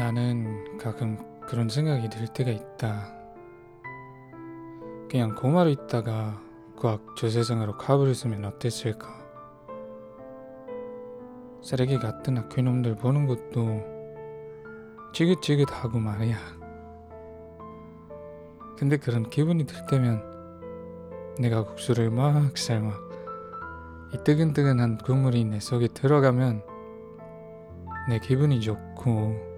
나는 가끔 그런 생각이 들 때가 있다. 그냥 고마로 있다가 과학 저 세상으로 가버렸으면 어땠을까? 쓰레기 같은 학교 놈들 보는 것도 지긋지긋하고 말이야. 근데 그런 기분이 들 때면 내가 국수를 막 삶아 이 뜨근뜨근한 국물이 내 속에 들어가면 내 기분이 좋고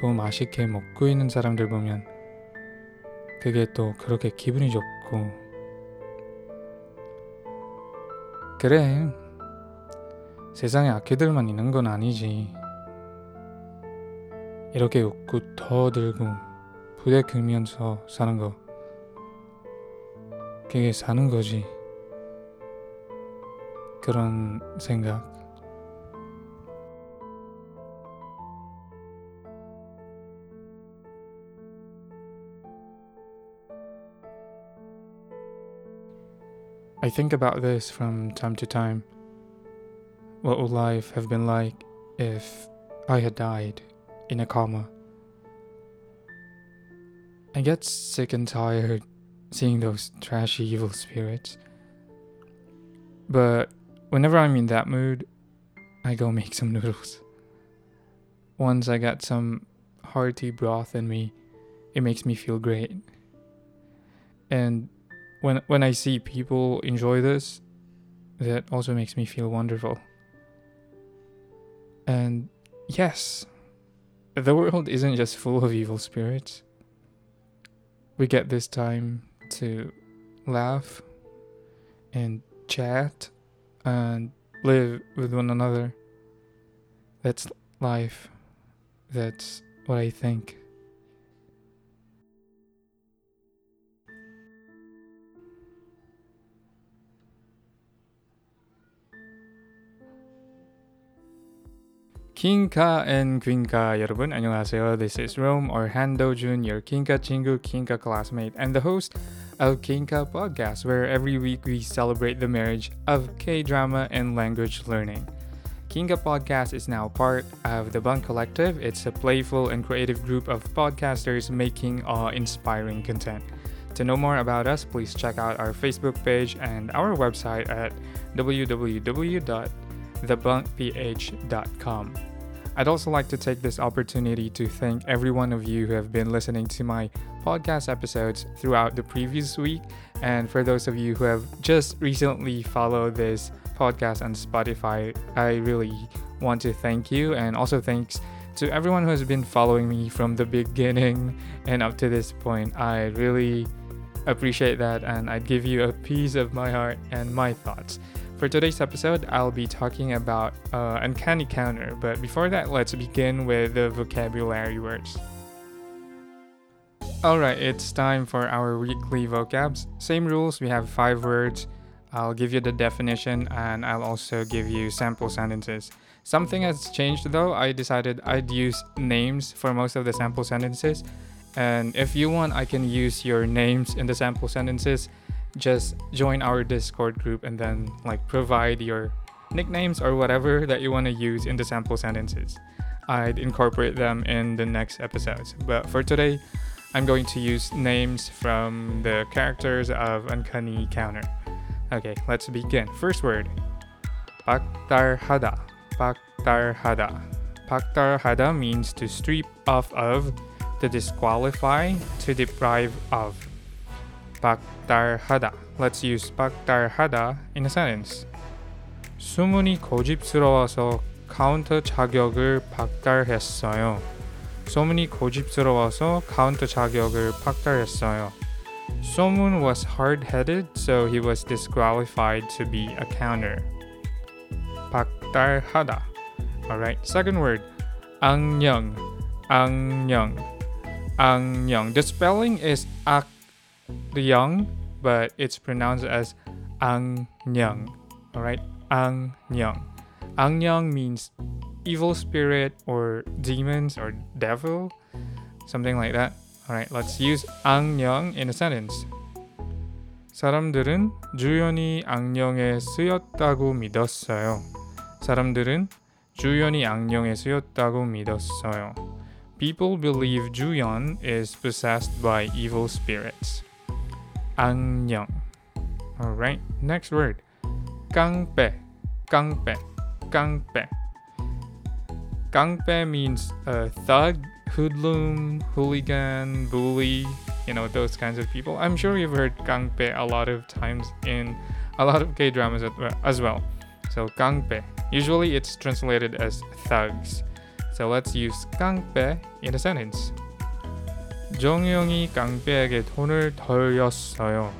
더 맛있게 먹고 있는 사람들 보면 그게 또 그렇게 기분이 좋고. 그래 세상에 악기들만 있는 건 아니지. 이렇게 웃고 더 들고 부대 긁면서 사는 거 그게 사는 거지. 그런 생각 I think about this from time to time. What would life have been like if I had died in a coma? I get sick and tired seeing those trashy evil spirits. But whenever I'm in that mood, I go make some noodles. Once I got some hearty broth in me, it makes me feel great. And when when I see people enjoy this, that also makes me feel wonderful. And yes, the world isn't just full of evil spirits. We get this time to laugh and chat and live with one another. That's life. That's what I think. 킹카 앤 퀸카 여러분 안녕하세요. This is Rome or Hando Jun, your Kinka 친구, Kinka classmate, and the host of Kinka Podcast, where every week we celebrate the marriage of K-drama and language learning. Kinka Podcast is now part of the Bunk Collective. It's a playful and creative group of podcasters making awe-inspiring content. To know more about us, please check out our Facebook page and our website at www thebunkph.com. I'd also like to take this opportunity to thank every one of you who have been listening to my podcast episodes throughout the previous week. And for those of you who have just recently followed this podcast on Spotify, I really want to thank you. And also thanks to everyone who has been following me from the beginning and up to this point. I really appreciate that. And I'd give you a piece of my heart and my thoughts. For today's episode, I'll be talking about uh, uncanny counter, but before that, let's begin with the vocabulary words. Alright, it's time for our weekly vocabs. Same rules, we have five words. I'll give you the definition and I'll also give you sample sentences. Something has changed though, I decided I'd use names for most of the sample sentences. And if you want, I can use your names in the sample sentences just join our Discord group and then like provide your nicknames or whatever that you want to use in the sample sentences. I'd incorporate them in the next episodes. But for today, I'm going to use names from the characters of Uncanny Counter. Okay, let's begin. First word. Paktarhada. Paktarhada. Paktarhada means to strip off of, to disqualify, to deprive of. 박달하다. Let's use 박달하다 in a sentence. 수문이 고집스러워서 카운터 자격을 박탈했어요. 소문이 고집스러워서 카운터 자격을 박탈했어요. 소문 was hard-headed, so he was disqualified to be a counter. 박탈하다. Alright, second word. 앙령. 앙령. 앙령. The spelling is ak the young, but it's pronounced as Ang-nyang. Alright? Ang-nyang. Ang-nyang means evil spirit or demons or devil, something like that. Alright, let's use Ang-nyang in a sentence. 사람들은 주연이 악령에 쓰였다고 믿었어요. 사람들은 주연이 악령에 쓰였다고 믿었어요. People believe Juyeon is possessed by evil spirits. 악령. Alright, next word. 깡패, 깡패, 깡패. 깡패 means a thug, hoodlum, hooligan, bully, you know, those kinds of people. I'm sure you've heard 깡패 a lot of times in a lot of K dramas as well. So, 깡패. Usually it's translated as thugs. So, let's use 깡패 in a sentence. 정영이 깡패에게 돈을 덜렸어요.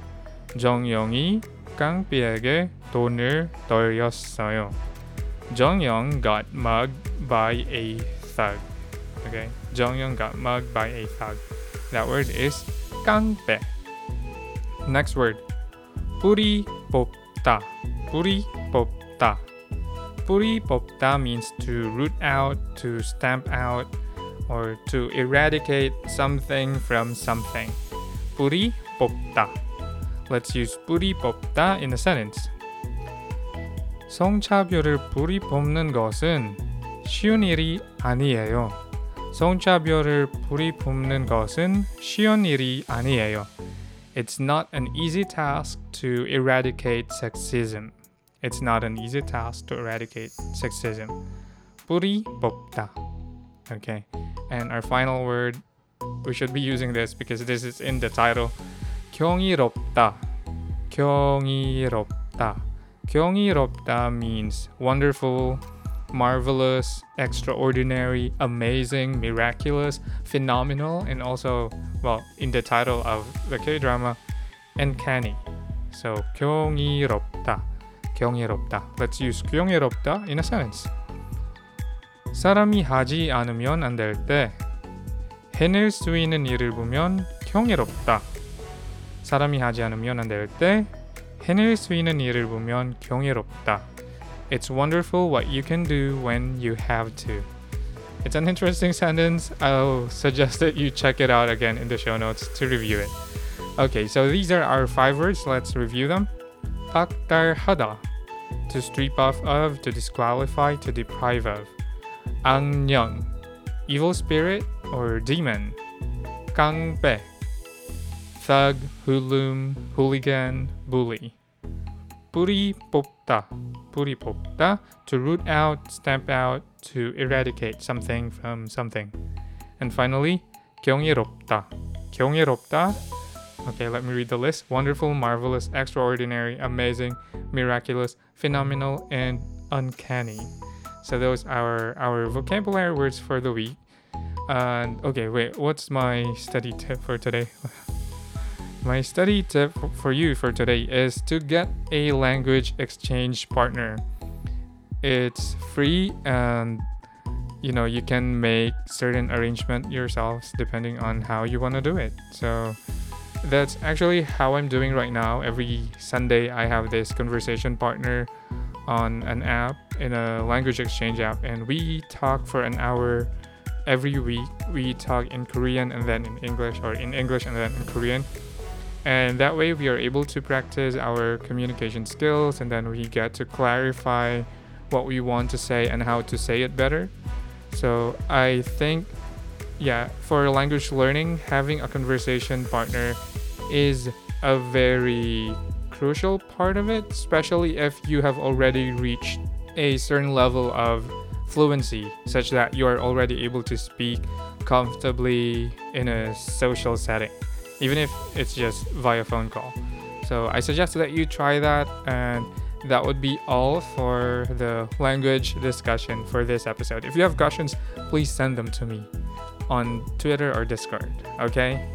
정영이 깡패에게 돈을 덜렸어요. 정영 got mugged by a thug. Okay, 정영 got mugged by a thug. That word is 깡패. Next word, 뿌리 뽑다. 뿌리 뽑다. 뿌리 뽑다 means to root out, to stamp out, or to eradicate something from something. 뿌리 뽑다. Let's use 뿌리 뽑다 in a sentence. 성차별을 뿌리 뽑는 것은 쉬운 일이 아니에요. 성차별을 뿌리 뽑는 것은 쉬운 일이 아니에요. It's not an easy task to eradicate sexism. It's not an easy task to eradicate sexism. 뿌리 뽑다. Okay. And our final word, we should be using this because this is in the title. 경이롭다. 경이롭다. 경이롭다 means wonderful, marvelous, extraordinary, amazing, miraculous, phenomenal, and also, well, in the title of the K drama, uncanny. So, 경이롭다. 경이롭다. Let's use 경이롭다 in a sentence. 사람이 하지 않으면 안 될 때 해낼 수 있는 일을 보면 경이롭다. 사람이 하지 않으면 안 될 때 해낼 수 있는 일을 보면 경이롭다. It's wonderful what you can do when you have to. It's an interesting sentence. I'll suggest that you check it out again in the show notes to review it. Okay, so these are our five words. Let's review them. 박달하다. To strip off of, to disqualify, to deprive of. 악령, evil spirit or demon. 깡패, thug, hoodlum, hooligan, bully. 뿌리 뽑다, 뿌리 뽑다, to root out, stamp out, to eradicate something from something. And finally, 경이롭다, 경이롭다. Okay, let me read the list. Wonderful, marvelous, extraordinary, amazing, miraculous, phenomenal, and uncanny. So those are our vocabulary words for the week. And okay, wait, what's my study tip for today? my study tip for you for today is to get a language exchange partner. It's free and you know you can make certain arrangement yourselves depending on how you want to do it. So that's actually how I'm doing right now. Every Sunday I have this conversation partner on an app in a language exchange app and we talk for an hour every week. We talk in korean and then in english or in english and then in korean. And that way we are able to practice our communication skills and then we get to clarify what we want to say and how to say it better. So i think yeah for language learning having a conversation partner is a very crucial part of it, especially if you have already reached a certain level of fluency, such that you are already able to speak comfortably in a social setting, even if it's just via phone call. So I suggest that you try that, and that would be all for the language discussion for this episode. If you have questions, please send them to me on Twitter or Discord, okay?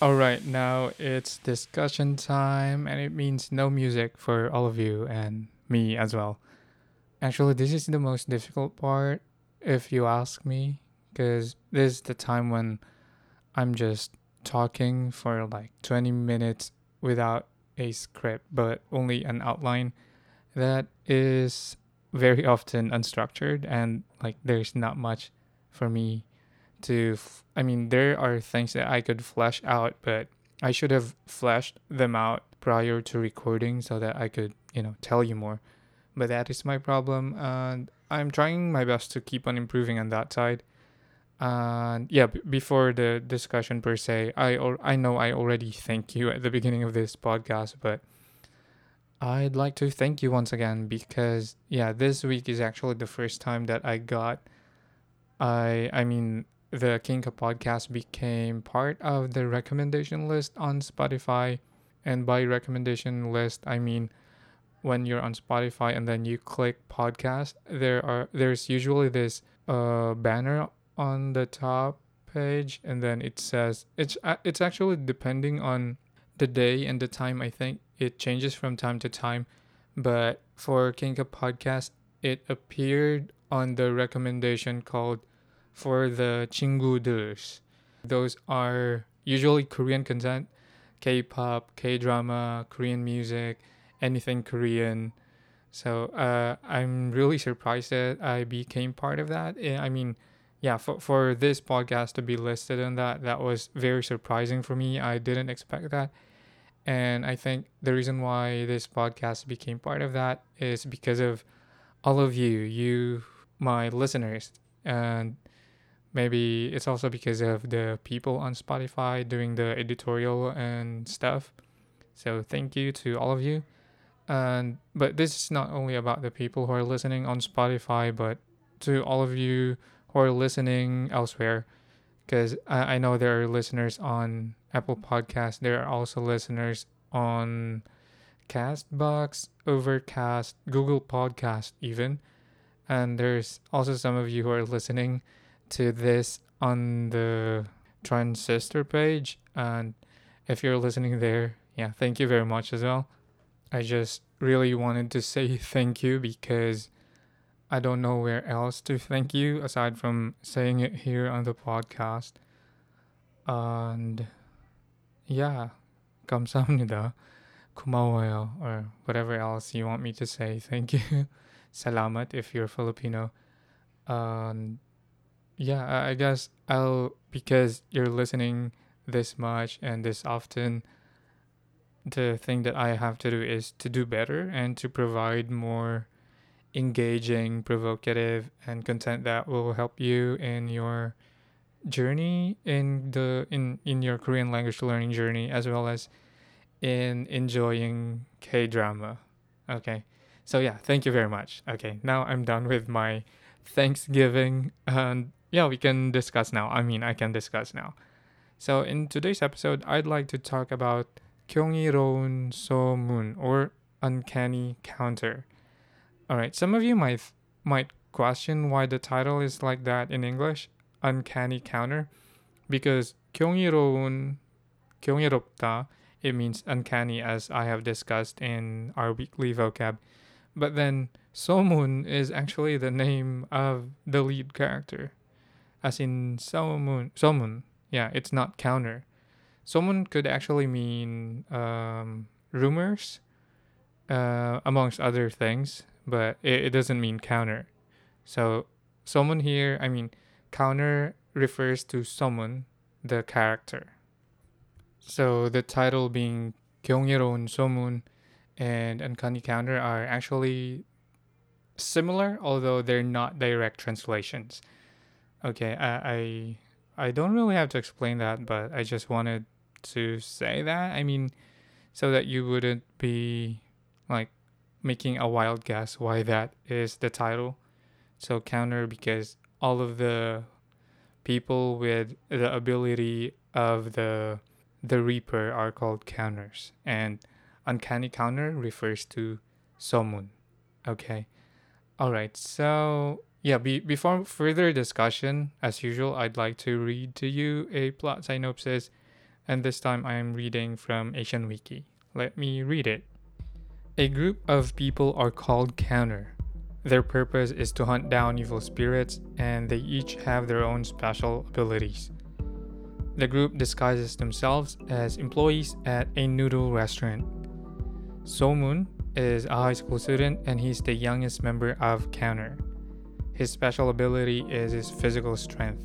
All right, now it's discussion time, and it means no music for all of you and me as well. Actually, this is the most difficult part, if you ask me, because this is the time when I'm just talking for like 20 minutes without a script, but only an outline. That is very often unstructured, and like there's not much for me to f- I mean there are things that I could flesh out but I should have fleshed them out prior to recording so that I could you know tell you more but that is my problem and I'm trying my best to keep on improving on that side. And yeah, b- before the discussion per se, I or I know I already thank you at the beginning of this podcast, but I'd like to thank you once again because yeah, this week is actually the first time that I got I I mean the Kinka podcast became part of the recommendation list on Spotify. And by recommendation list, I mean when you're on Spotify and then you click podcast, there are there's usually this uh, banner on the top page, and then it says it's uh, it's actually depending on the day and the time. I think it changes from time to time, but for Kinka podcast, it appeared on the recommendation called for the Chinguduls. Those are usually Korean content, K-pop, K-drama, Korean music anything Korean so uh, I'm really surprised that I became part of that I mean yeah, for, for this podcast to be listed in that, that was very surprising for me. I didn't expect that. And I think the reason why this podcast became part of that is because of all of you, you, my listeners. And maybe it's also because of the people on Spotify doing the editorial and stuff. So thank you to all of you. And but this is not only about the people who are listening on Spotify, but to all of you who are listening elsewhere because I, I know there are listeners on Apple Podcast. There are also listeners on Castbox, Overcast, Google Podcast, even. And there's also some of you who are listening to this on the Transistor page. And if you're listening there, yeah, thank you very much as well. I just really wanted to say thank you because I don't know where else to thank you aside from saying it here on the podcast. And yeah, 감사합니다. 고마워요 or whatever else you want me to say. Thank you. Salamat if you're Filipino. Um yeah, I guess I'll because you're listening this much and this often the thing that I have to do is to do better and to provide more engaging, provocative, and content that will help you in your journey in the in in your Korean language learning journey as well as in enjoying K drama. Okay. So yeah, thank you very much. Okay, now I'm done with my Thanksgiving and yeah, we can discuss now. I mean, I can discuss now. So in today's episode, I'd like to talk about 경이로운 소문 or uncanny counter. All right, some of you might might question why the title is like that in English, uncanny counter, because 경이로운, 경이롭다, it means uncanny as I have discussed in our weekly vocab. But then Somun is actually the name of the lead character. As in Somun, Somun, yeah, it's not counter. someone could actually mean um, rumors, uh, amongst other things, but it, it doesn't mean counter. So, Somun here, I mean, counter refers to Somun, the character. So, the title being 경이로운 소문 and Uncanny Counter are actually similar, although they're not direct translations. Okay, I, I I don't really have to explain that, but I just wanted to say that. I mean, so that you wouldn't be like making a wild guess why that is the title. So counter because all of the people with the ability of the the Reaper are called counters, and uncanny counter refers to Somun. Okay, all right. So yeah, be, before further discussion, as usual, I'd like to read to you a plot synopsis, and this time I am reading from Asian Wiki. Let me read it. A group of people are called counter. Their purpose is to hunt down evil spirits, and they each have their own special abilities. The group disguises themselves as employees at a noodle restaurant. Somun is a high school student and he's the youngest member of Counter. His special ability is his physical strength.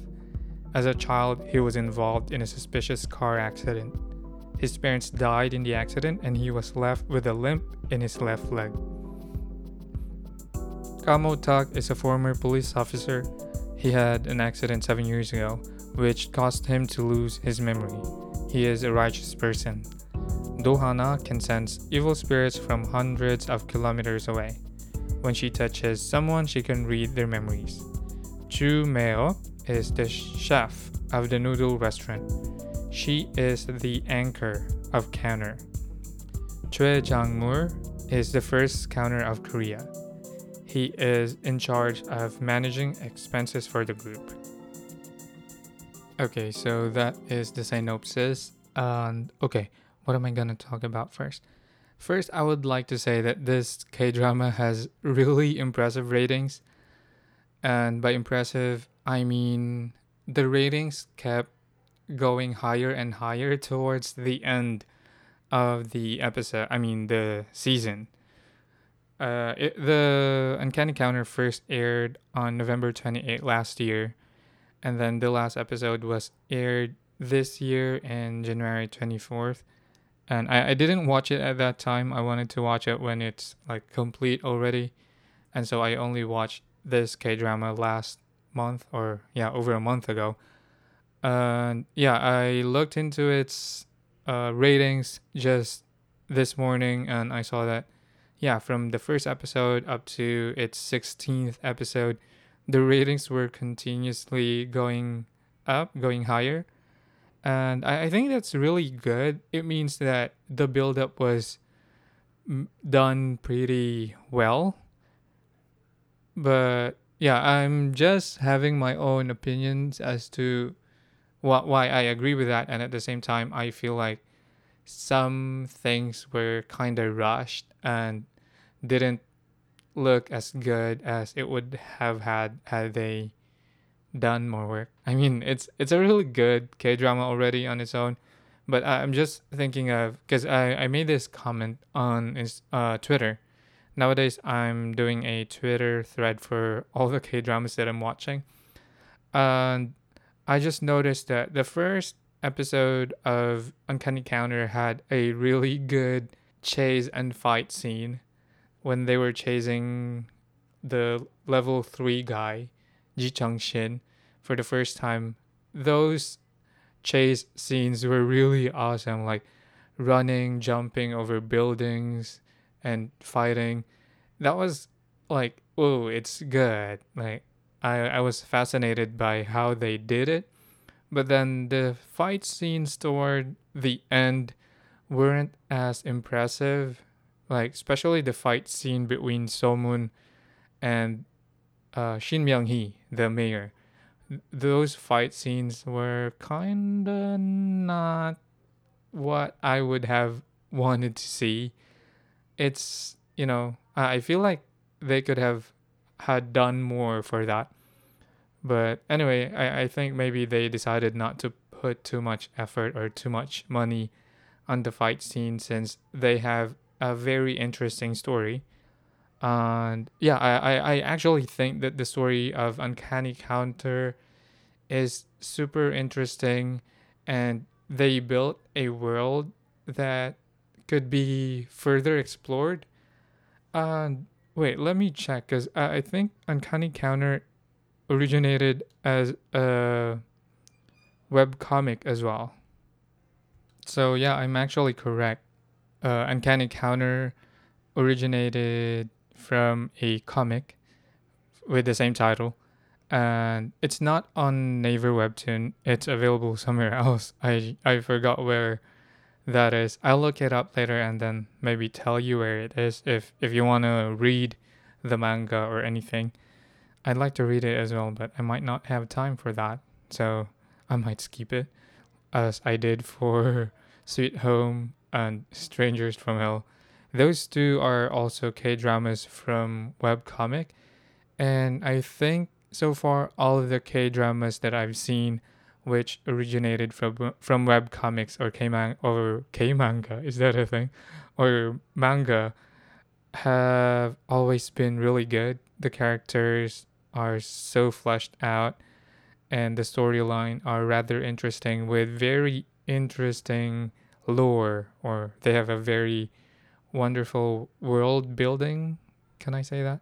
As a child, he was involved in a suspicious car accident. His parents died in the accident and he was left with a limp in his left leg. Kamo Tak is a former police officer. He had an accident seven years ago, which caused him to lose his memory. He is a righteous person. Dohana can sense evil spirits from hundreds of kilometers away. When she touches someone, she can read their memories. Chu Meo is the chef of the noodle restaurant. She is the anchor of counter. Choi Jang-mur is the first counter of Korea. He is in charge of managing expenses for the group. Okay, so that is the synopsis. And okay, what am I gonna talk about first? First, I would like to say that this K drama has really impressive ratings. And by impressive, I mean the ratings kept going higher and higher towards the end of the episode. I mean, the season. Uh, it, the Uncanny Counter first aired on November 28 last year, and then the last episode was aired this year in January 24th. And I, I didn't watch it at that time. I wanted to watch it when it's like complete already. And so I only watched this K drama last month or yeah, over a month ago. And yeah, I looked into its uh, ratings just this morning and I saw that yeah, from the first episode up to its 16th episode, the ratings were continuously going up, going higher. And I, I think that's really good. It means that the build-up was done pretty well. But yeah, I'm just having my own opinions as to why I agree with that, and at the same time, I feel like some things were kind of rushed and didn't look as good as it would have had had they done more work. I mean, it's it's a really good K drama already on its own, but I'm just thinking of because I I made this comment on uh Twitter. Nowadays, I'm doing a Twitter thread for all the K dramas that I'm watching, and I just noticed that the first episode of Uncanny Counter had a really good chase and fight scene when they were chasing the level 3 guy, Ji Cheong Shin, for the first time. Those chase scenes were really awesome, like running, jumping over buildings, and fighting. That was like, oh, it's good. Like, I, I was fascinated by how they did it. But then the fight scenes toward the end weren't as impressive. Like especially the fight scene between Somun and uh, Shin Myung Hwi, the mayor. Those fight scenes were kinda not what I would have wanted to see. It's you know I feel like they could have had done more for that. But anyway, I, I think maybe they decided not to put too much effort or too much money on the fight scene since they have a very interesting story. And yeah, I, I, I actually think that the story of Uncanny Counter is super interesting and they built a world that could be further explored. And wait, let me check because I, I think Uncanny Counter originated as a web comic as well. So yeah, I'm actually correct. Uh, Uncanny Counter originated from a comic with the same title, and it's not on Naver Webtoon. It's available somewhere else. I I forgot where that is. I'll look it up later and then maybe tell you where it is if if you want to read the manga or anything. I'd like to read it as well, but I might not have time for that. So I might skip it, as I did for Sweet Home and Strangers from Hell. Those two are also K dramas from webcomic, and I think so far all of the K dramas that I've seen, which originated from from web comics or K manga or K manga, is that a thing, or manga, have always been really good. The characters are so fleshed out and the storyline are rather interesting with very interesting lore or they have a very wonderful world building. Can i say that?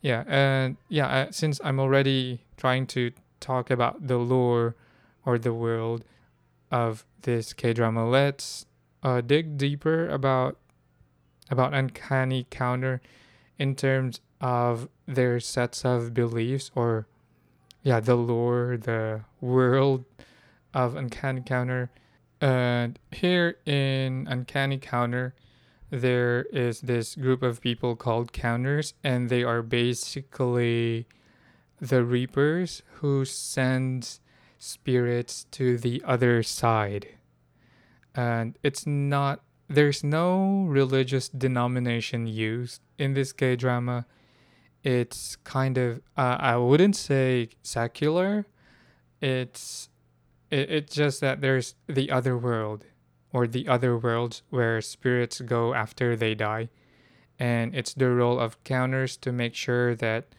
Yeah, and yeah, uh, since I'm already trying to talk about the lore or the world of this K drama, let's uh, dig deeper about about Uncanny Counter in terms of their sets of beliefs or yeah, the lore, the world of Uncanny Counter. And here in Uncanny Counter, there is this group of people called counters, and they are basically the reapers who send spirits to the other side. And it's not, there's no religious denomination used in this K drama. It's kind of, uh, I wouldn't say secular. It's, it, it's just that there's the other world or the other worlds where spirits go after they die. And it's the role of counters to make sure that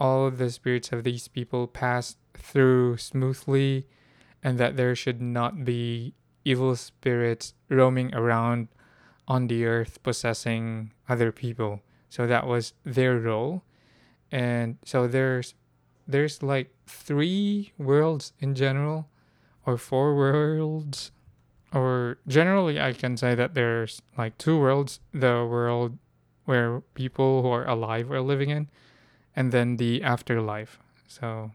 all of the spirits of these people pass through smoothly and that there should not be evil spirits roaming around on the earth possessing other people. So that was their role. And so there's there's like three worlds in general or four worlds or generally I can say that there's like two worlds, the world where people who are alive are living in and then the afterlife. So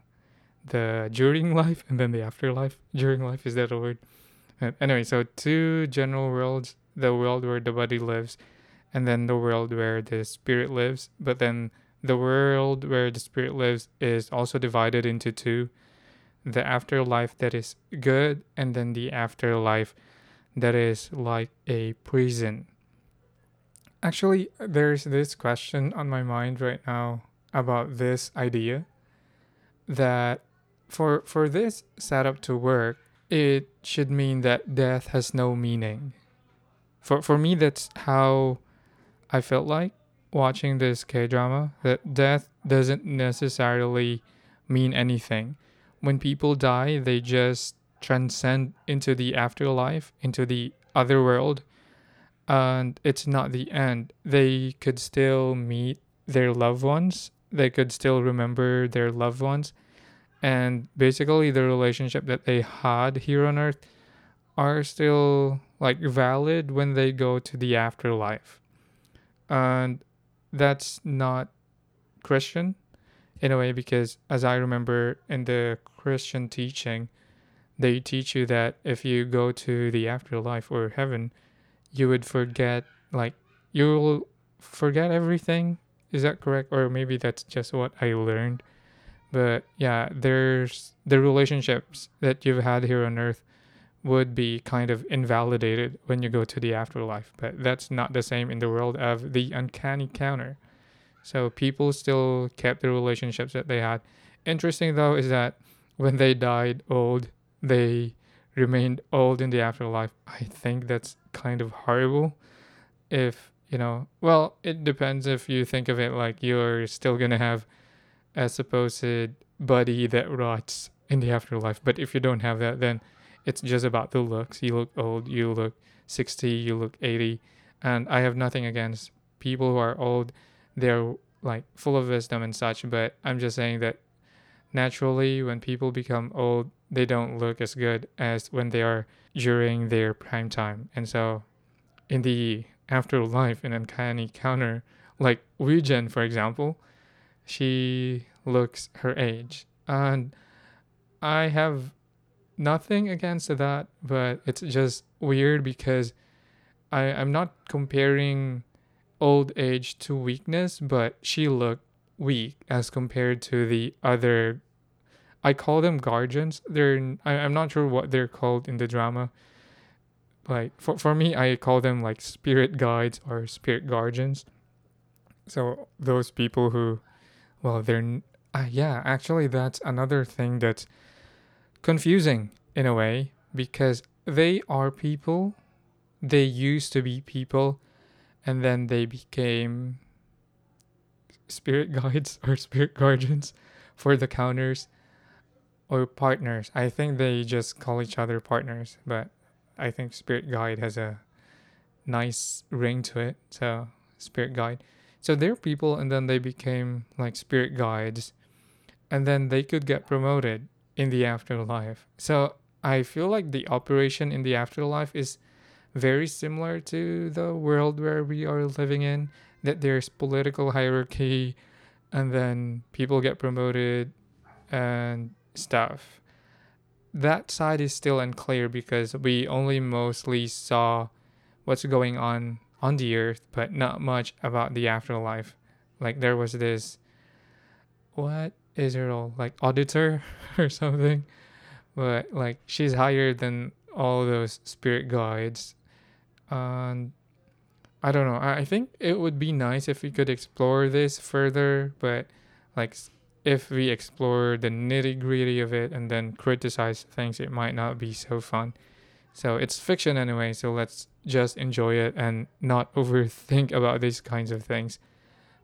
the during life and then the afterlife. During life is that a word? Anyway, so two general worlds: the world where the body lives, and then the world where the spirit lives. But then the world where the spirit lives is also divided into two: the afterlife that is good, and then the afterlife that is like a prison. Actually, there's this question on my mind right now about this idea that for for this setup to work, it should mean that death has no meaning. For for me that's how I felt like watching this K-drama that death doesn't necessarily mean anything. When people die, they just transcend into the afterlife, into the other world, and it's not the end. They could still meet their loved ones they could still remember their loved ones and basically the relationship that they had here on earth are still like valid when they go to the afterlife and that's not christian in a way because as i remember in the christian teaching they teach you that if you go to the afterlife or heaven you would forget like you'll forget everything is that correct? Or maybe that's just what I learned. But yeah, there's the relationships that you've had here on earth would be kind of invalidated when you go to the afterlife. But that's not the same in the world of the uncanny counter. So people still kept the relationships that they had. Interesting though is that when they died old, they remained old in the afterlife. I think that's kind of horrible if you know, well, it depends if you think of it like you're still gonna have a supposed buddy that rots in the afterlife. But if you don't have that, then it's just about the looks. You look old, you look 60, you look 80. And I have nothing against people who are old. They're like full of wisdom and such. But I'm just saying that naturally, when people become old, they don't look as good as when they are during their prime time. And so, in the afterlife in Uncanny Counter, like Woo-jin, for example, she looks her age. And I have nothing against that, but it's just weird because I, I'm not comparing old age to weakness, but she looked weak as compared to the other. I call them guardians. They're I, I'm not sure what they're called in the drama, like for, for me i call them like spirit guides or spirit guardians so those people who well they're uh, yeah actually that's another thing that's confusing in a way because they are people they used to be people and then they became spirit guides or spirit guardians for the counters or partners i think they just call each other partners but I think Spirit Guide has a nice ring to it. So Spirit Guide. So they're people, and then they became like spirit guides, and then they could get promoted in the afterlife. So I feel like the operation in the afterlife is very similar to the world where we are living in. That there's political hierarchy, and then people get promoted and stuff. That side is still unclear because we only mostly saw what's going on on the earth, but not much about the afterlife. Like there was this, what is her role? Like auditor or something, but like she's higher than all those spirit guides, and I don't know. I think it would be nice if we could explore this further, but like if we explore the nitty gritty of it and then criticize things, it might not be so fun. So it's fiction anyway, so let's just enjoy it and not overthink about these kinds of things.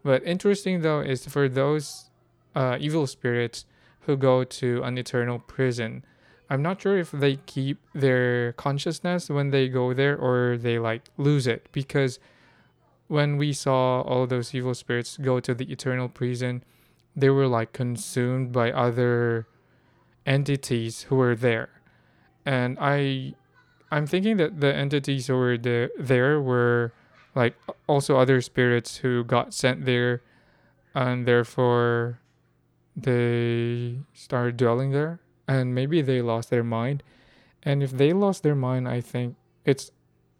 But interesting though is for those uh, evil spirits who go to an eternal prison. I'm not sure if they keep their consciousness when they go there or they like lose it because when we saw all those evil spirits go to the eternal prison, they were like consumed by other entities who were there. And I I'm thinking that the entities who were there, there were like also other spirits who got sent there and therefore they started dwelling there and maybe they lost their mind. And if they lost their mind i think it's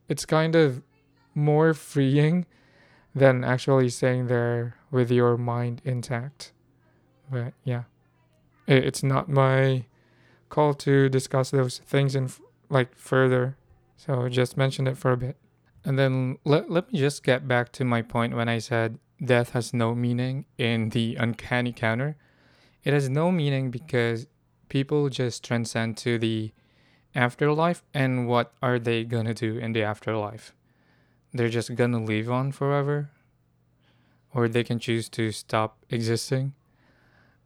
it's kind of more freeing than actually staying there with your mind intact. But yeah. It's not my call to discuss those things in like further. So just mention it for a bit. And then let, let me just get back to my point when I said death has no meaning in the uncanny counter. It has no meaning because people just transcend to the afterlife and what are they gonna do in the afterlife? They're just gonna live on forever? Or they can choose to stop existing?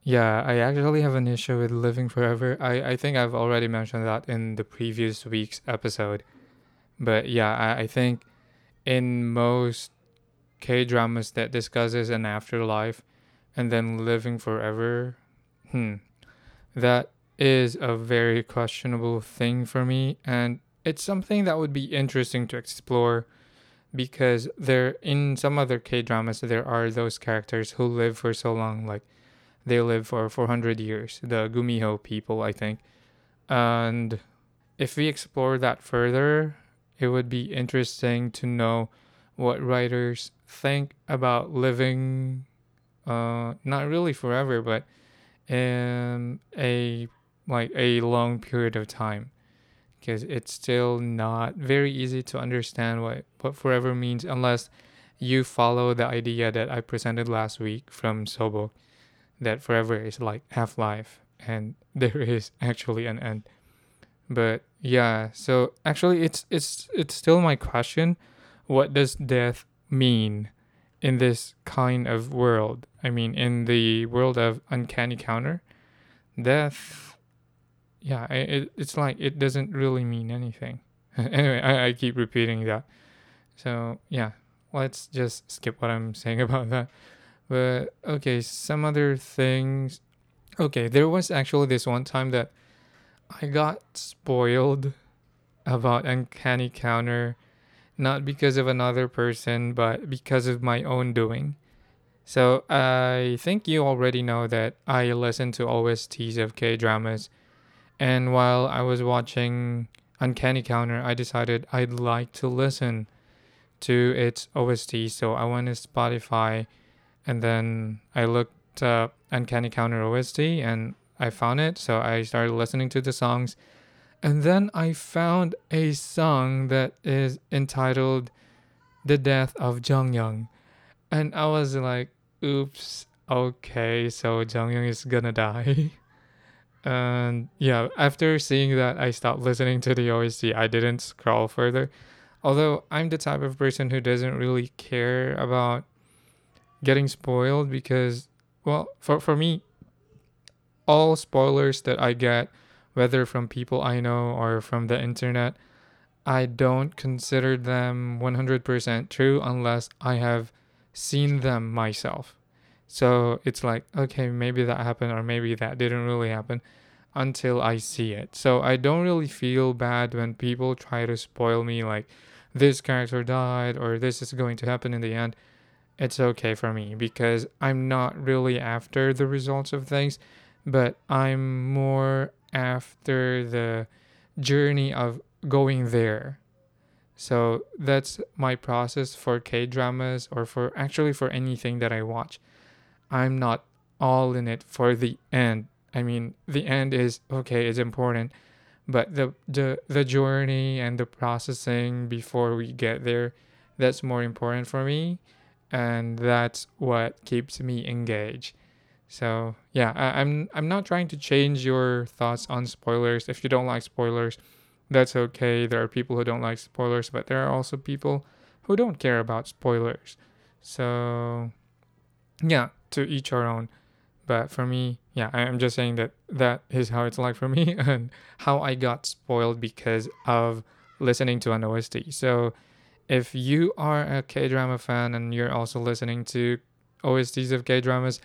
Yeah, I actually have an issue with living forever. I, I think I've already mentioned that in the previous week's episode. But yeah, I, I think in most K dramas that discusses an afterlife and then living forever, hmm, that is a very questionable thing for me and it's something that would be interesting to explore because there in some other K dramas there are those characters who live for so long like they live for 400 years, the Gumiho people, I think. And if we explore that further, it would be interesting to know what writers think about living uh not really forever but in a like a long period of time because it's still not very easy to understand what what forever means unless you follow the idea that I presented last week from Seobok that forever is like half life and there is actually an end. But yeah so actually it's it's it's still my question. What does death mean in this kind of world? I mean in the world of uncanny counter death yeah it, it's like it doesn't really mean anything. Anyway I, I keep repeating that. So yeah let's just skip what i'm saying about that but okay, some other things. Okay, there was actually this one time that I got spoiled about Uncanny Counter, not because of another person, but because of my own doing. So I think you already know that I listen to OSTs of K dramas, and while I was watching Uncanny Counter, I decided I'd like to listen to its OST. So I went to Spotify and then I looked up Uncanny Counter OST and I found it. So I started listening to the songs. And then I found a song that is entitled The Death of Jung Young. And I was like, oops, okay, so Jung Young is gonna die. and yeah, after seeing that, I stopped listening to the OST. I didn't scroll further. Although I'm the type of person who doesn't really care about getting spoiled because well for for me all spoilers that I get whether from people I know or from the internet I don't consider them 100% true unless I have seen them myself. So it's like, okay, maybe that happened or maybe that didn't really happen until I see it. So I don't really feel bad when people try to spoil me like this character died or this is going to happen in the end. It's okay for me because I'm not really after the results of things, but I'm more after the journey of going there. So that's my process for K dramas or for actually for anything that I watch. I'm not all in it for the end. I mean, the end is okay, it's important, but the the the journey and the processing before we get there, that's more important for me, and that's what keeps me engaged. So yeah, I, I'm I'm not trying to change your thoughts on spoilers. If you don't like spoilers, that's okay. There are people who don't like spoilers, but there are also people who don't care about spoilers. So yeah, to each our own. But for me, yeah, I'm just saying that that is how it's like for me and how I got spoiled because of listening to an OST. So if you are a K drama fan and you're also listening to OSTs of K dramas,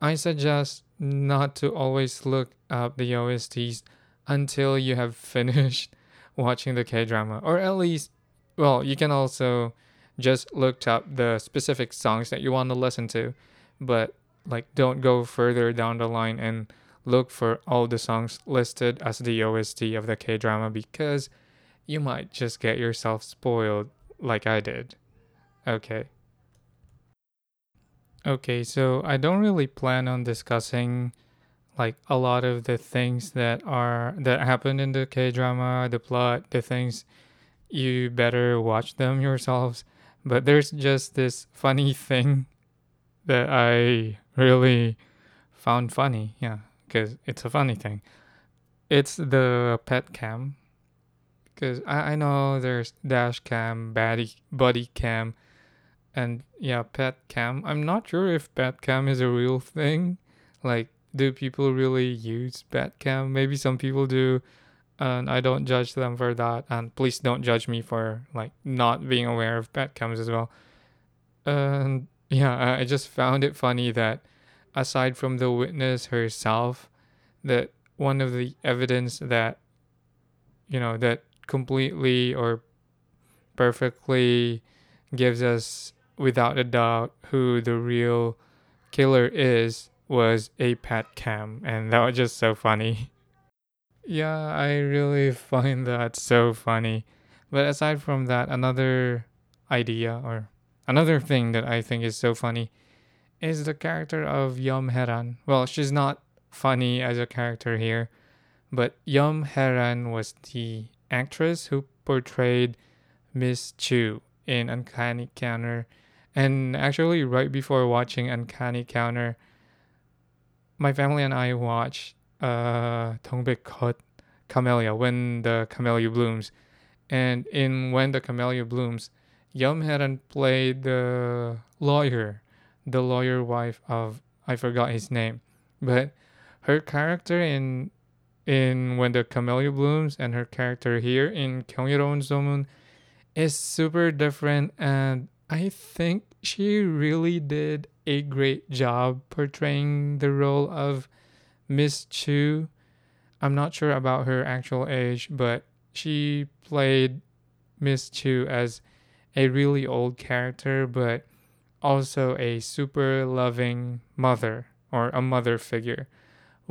I suggest not to always look up the OSTs until you have finished watching the K drama, or at least, well, you can also just look up the specific songs that you want to listen to but like don't go further down the line and look for all the songs listed as the OST of the K drama because you might just get yourself spoiled like I did. Okay. Okay, so I don't really plan on discussing like a lot of the things that are that happen in the K drama, the plot, the things you better watch them yourselves. But there's just this funny thing that I really found funny. Yeah, because it's a funny thing. It's the pet cam. Because I, I know there's dash cam, buddy, buddy cam, and yeah, pet cam. I'm not sure if pet cam is a real thing. Like, do people really use pet cam? Maybe some people do. And I don't judge them for that. And please don't judge me for like not being aware of pet cams as well. And yeah, I just found it funny that aside from the witness herself, that one of the evidence that you know that completely or perfectly gives us without a doubt who the real killer is was a pet cam and that was just so funny yeah i really find that so funny but aside from that another idea or Another thing that I think is so funny is the character of Yum Hye-ran. Well, she's not funny as a character here, but Yum Hye-ran was the actress who portrayed Miss Chu in Uncanny Counter. And actually, right before watching Uncanny Counter, my family and I watched uh, Kot Camellia, When the Camellia Blooms. And in When the Camellia Blooms, Yum Hye-ran played the lawyer, the lawyer wife of I forgot his name, but her character in in When the Camellia Blooms and her character here in Kyungyeron Somun is super different and I think she really did a great job portraying the role of Miss Chu. I'm not sure about her actual age, but she played Miss Chu as a really old character, but also a super loving mother or a mother figure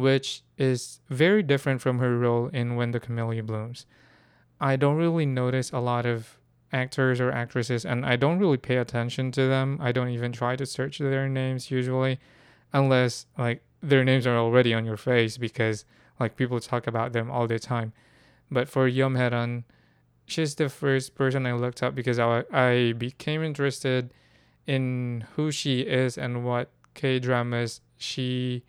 which is very different from her role in When the Camellia Blooms. I don't really notice a lot of actors or actresses, and I don't really pay attention to them. I don't even try to search their names usually, unless like their names are already on your face because like people talk about them all the time. But for Yum Hye-ran, she's the first person I looked up because I, I became interested in who she is and what K dramas she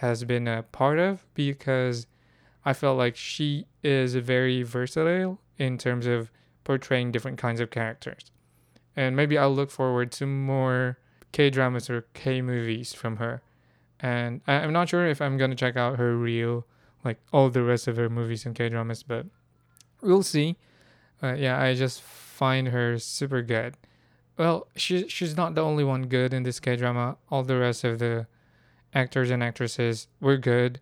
has been a part of because I felt like she is very versatile in terms of portraying different kinds of characters. And maybe I'll look forward to more K dramas or K movies from her. And I, I'm not sure if I'm gonna check out her real, like all the rest of her movies and K dramas, but we'll see. Uh, yeah, I just find her super good. well, she she's not the only one good in this K drama. All the rest of the actors and actresses were good,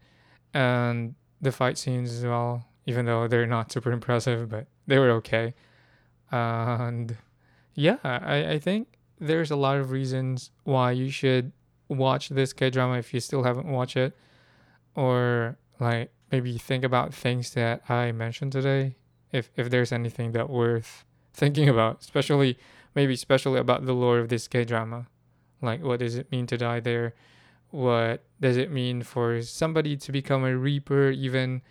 and the fight scenes as well. Even though they're not super impressive, but they were okay. And yeah, I, I think there's a lot of reasons why you should watch this K drama if you still haven't watched it, or like maybe think about things that I mentioned today. If if there's anything that worth thinking about, especially maybe especially about the lore of this K drama. Like, what does it mean to die there? What does it mean for somebody to become a reaper, even?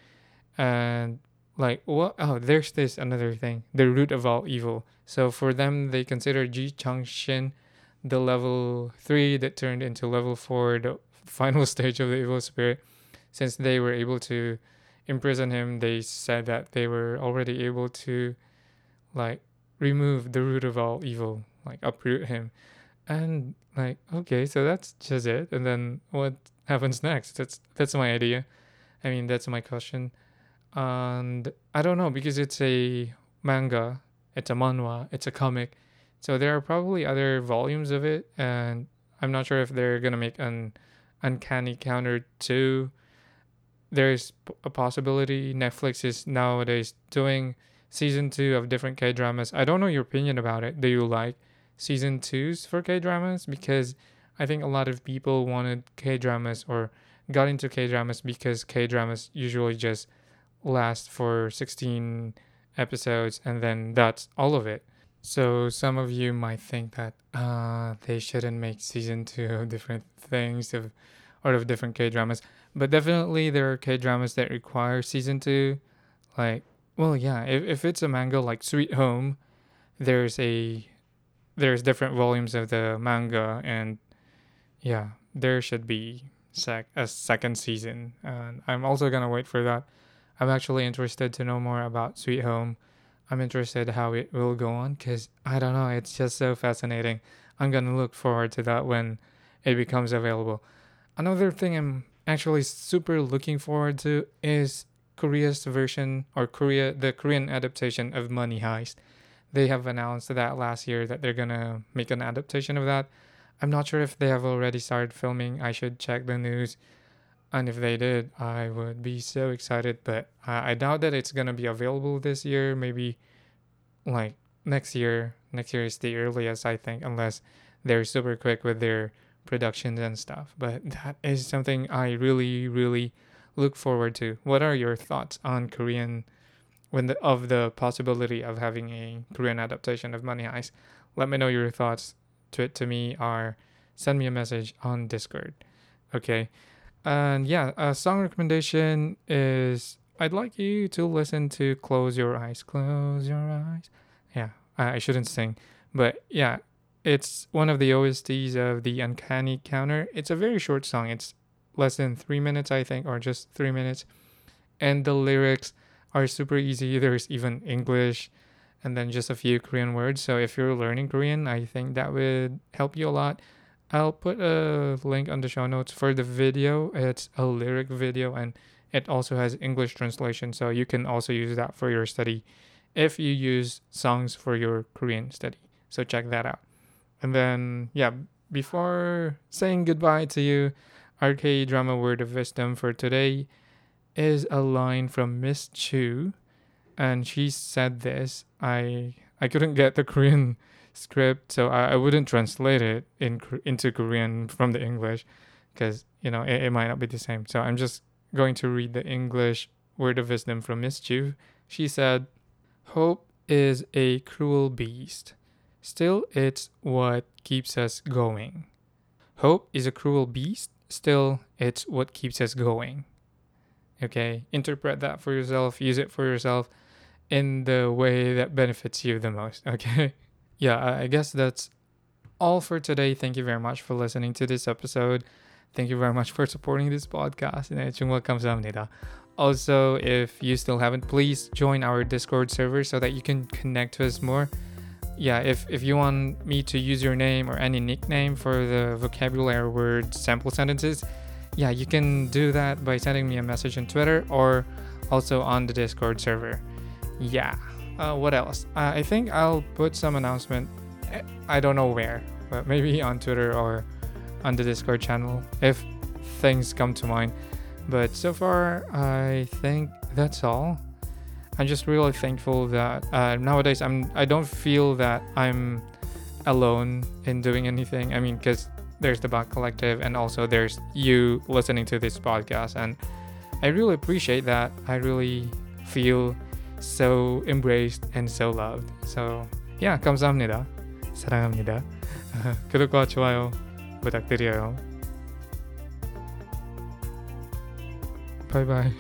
And like, what? Oh, there's this another thing the root of all evil. So for them, they consider Ji Cheong Shin the level 3 that turned into level 4, the final stage of the evil spirit. Since they were able to imprison him, they said that they were already able to like remove the root of all evil, like uproot him. And like, okay, so that's just it. And then what happens next? That's that's my idea. I mean, that's my question. And I don't know because it's a manga, it's a manhwa, it's a comic. So there are probably other volumes of it and I'm not sure if they're going to make an uncanny counter 2. There's a possibility Netflix is nowadays doing season two of different K dramas. I don't know your opinion about it. Do you like season twos for K dramas? Because I think a lot of people wanted K dramas or got into K dramas because K dramas usually just last for 16 episodes and then that's all of it. So some of you might think that uh, they shouldn't make season two of different things of or of different K dramas, but definitely there are K dramas that require season two, like well, yeah. If if it's a manga like Sweet Home, there's a there's different volumes of the manga, and yeah, there should be sec a second season. And I'm also gonna wait for that. I'm actually interested to know more about Sweet Home. I'm interested how it will go on because I don't know. It's just so fascinating. I'm gonna look forward to that when it becomes available. Another thing I'm actually super looking forward to is Korea's version or Korea the Korean adaptation of Money Heist. They have announced that last year that they're gonna make an adaptation of that. I'm not sure if they have already started filming. I should check the news. And if they did, I would be so excited. But I, I doubt that it's gonna be available this year. Maybe like next year. Next year is the earliest, I think, unless they're super quick with their productions and stuff. But that is something I really, really look forward to. What are your thoughts on Korean when the, of the possibility of having a Korean adaptation of Money Heist? Let me know your thoughts. Tweet to me or send me a message on Discord. Okay. And yeah, a song recommendation is I'd like you to listen to Close Your Eyes. Close Your Eyes. Yeah, I shouldn't sing. But yeah, it's one of the OSTs of the Uncanny Counter. It's a very short song. It's less than three minutes, I think, or just three minutes. And the lyrics are super easy. There's even English and then just a few Korean words. So if you're learning Korean, I think that would help you a lot. I'll put a link on the show notes for the video. It's a lyric video and it also has English translation. So you can also use that for your study if you use songs for your Korean study. So check that out. And then, yeah, before saying goodbye to you, RK drama word of wisdom for today is a line from Miss Chu, and she said this. I I couldn't get the Korean script, so I, I wouldn't translate it in into Korean from the English, because you know it, it might not be the same. So I'm just going to read the English word of wisdom from Miss Chu. She said, "Hope is a cruel beast. Still, it's what keeps us going. Hope is a cruel beast." still it's what keeps us going. Okay, interpret that for yourself, use it for yourself in the way that benefits you the most. Okay, yeah, I guess that's all for today. Thank you very much for listening to this episode. Thank you very much for supporting this podcast. And welcome, Samnita. Also, if you still haven't, please join our Discord server so that you can connect to us more yeah, if, if you want me to use your name or any nickname for the vocabulary word sample sentences, yeah, you can do that by sending me a message on Twitter or also on the Discord server. Yeah. Uh, what else? Uh, I think I'll put some announcement. I don't know where, but maybe on Twitter or on the Discord channel if things come to mind. But so far, I think that's all. I'm just really thankful that uh, nowadays I'm I don't feel that I'm alone in doing anything. I mean, because there's the Back Collective and also there's you listening to this podcast, and I really appreciate that. I really feel so embraced and so loved. So yeah, 감사합니다. 사랑합니다. 구독과 좋아요 부탁드려요. 바이바이.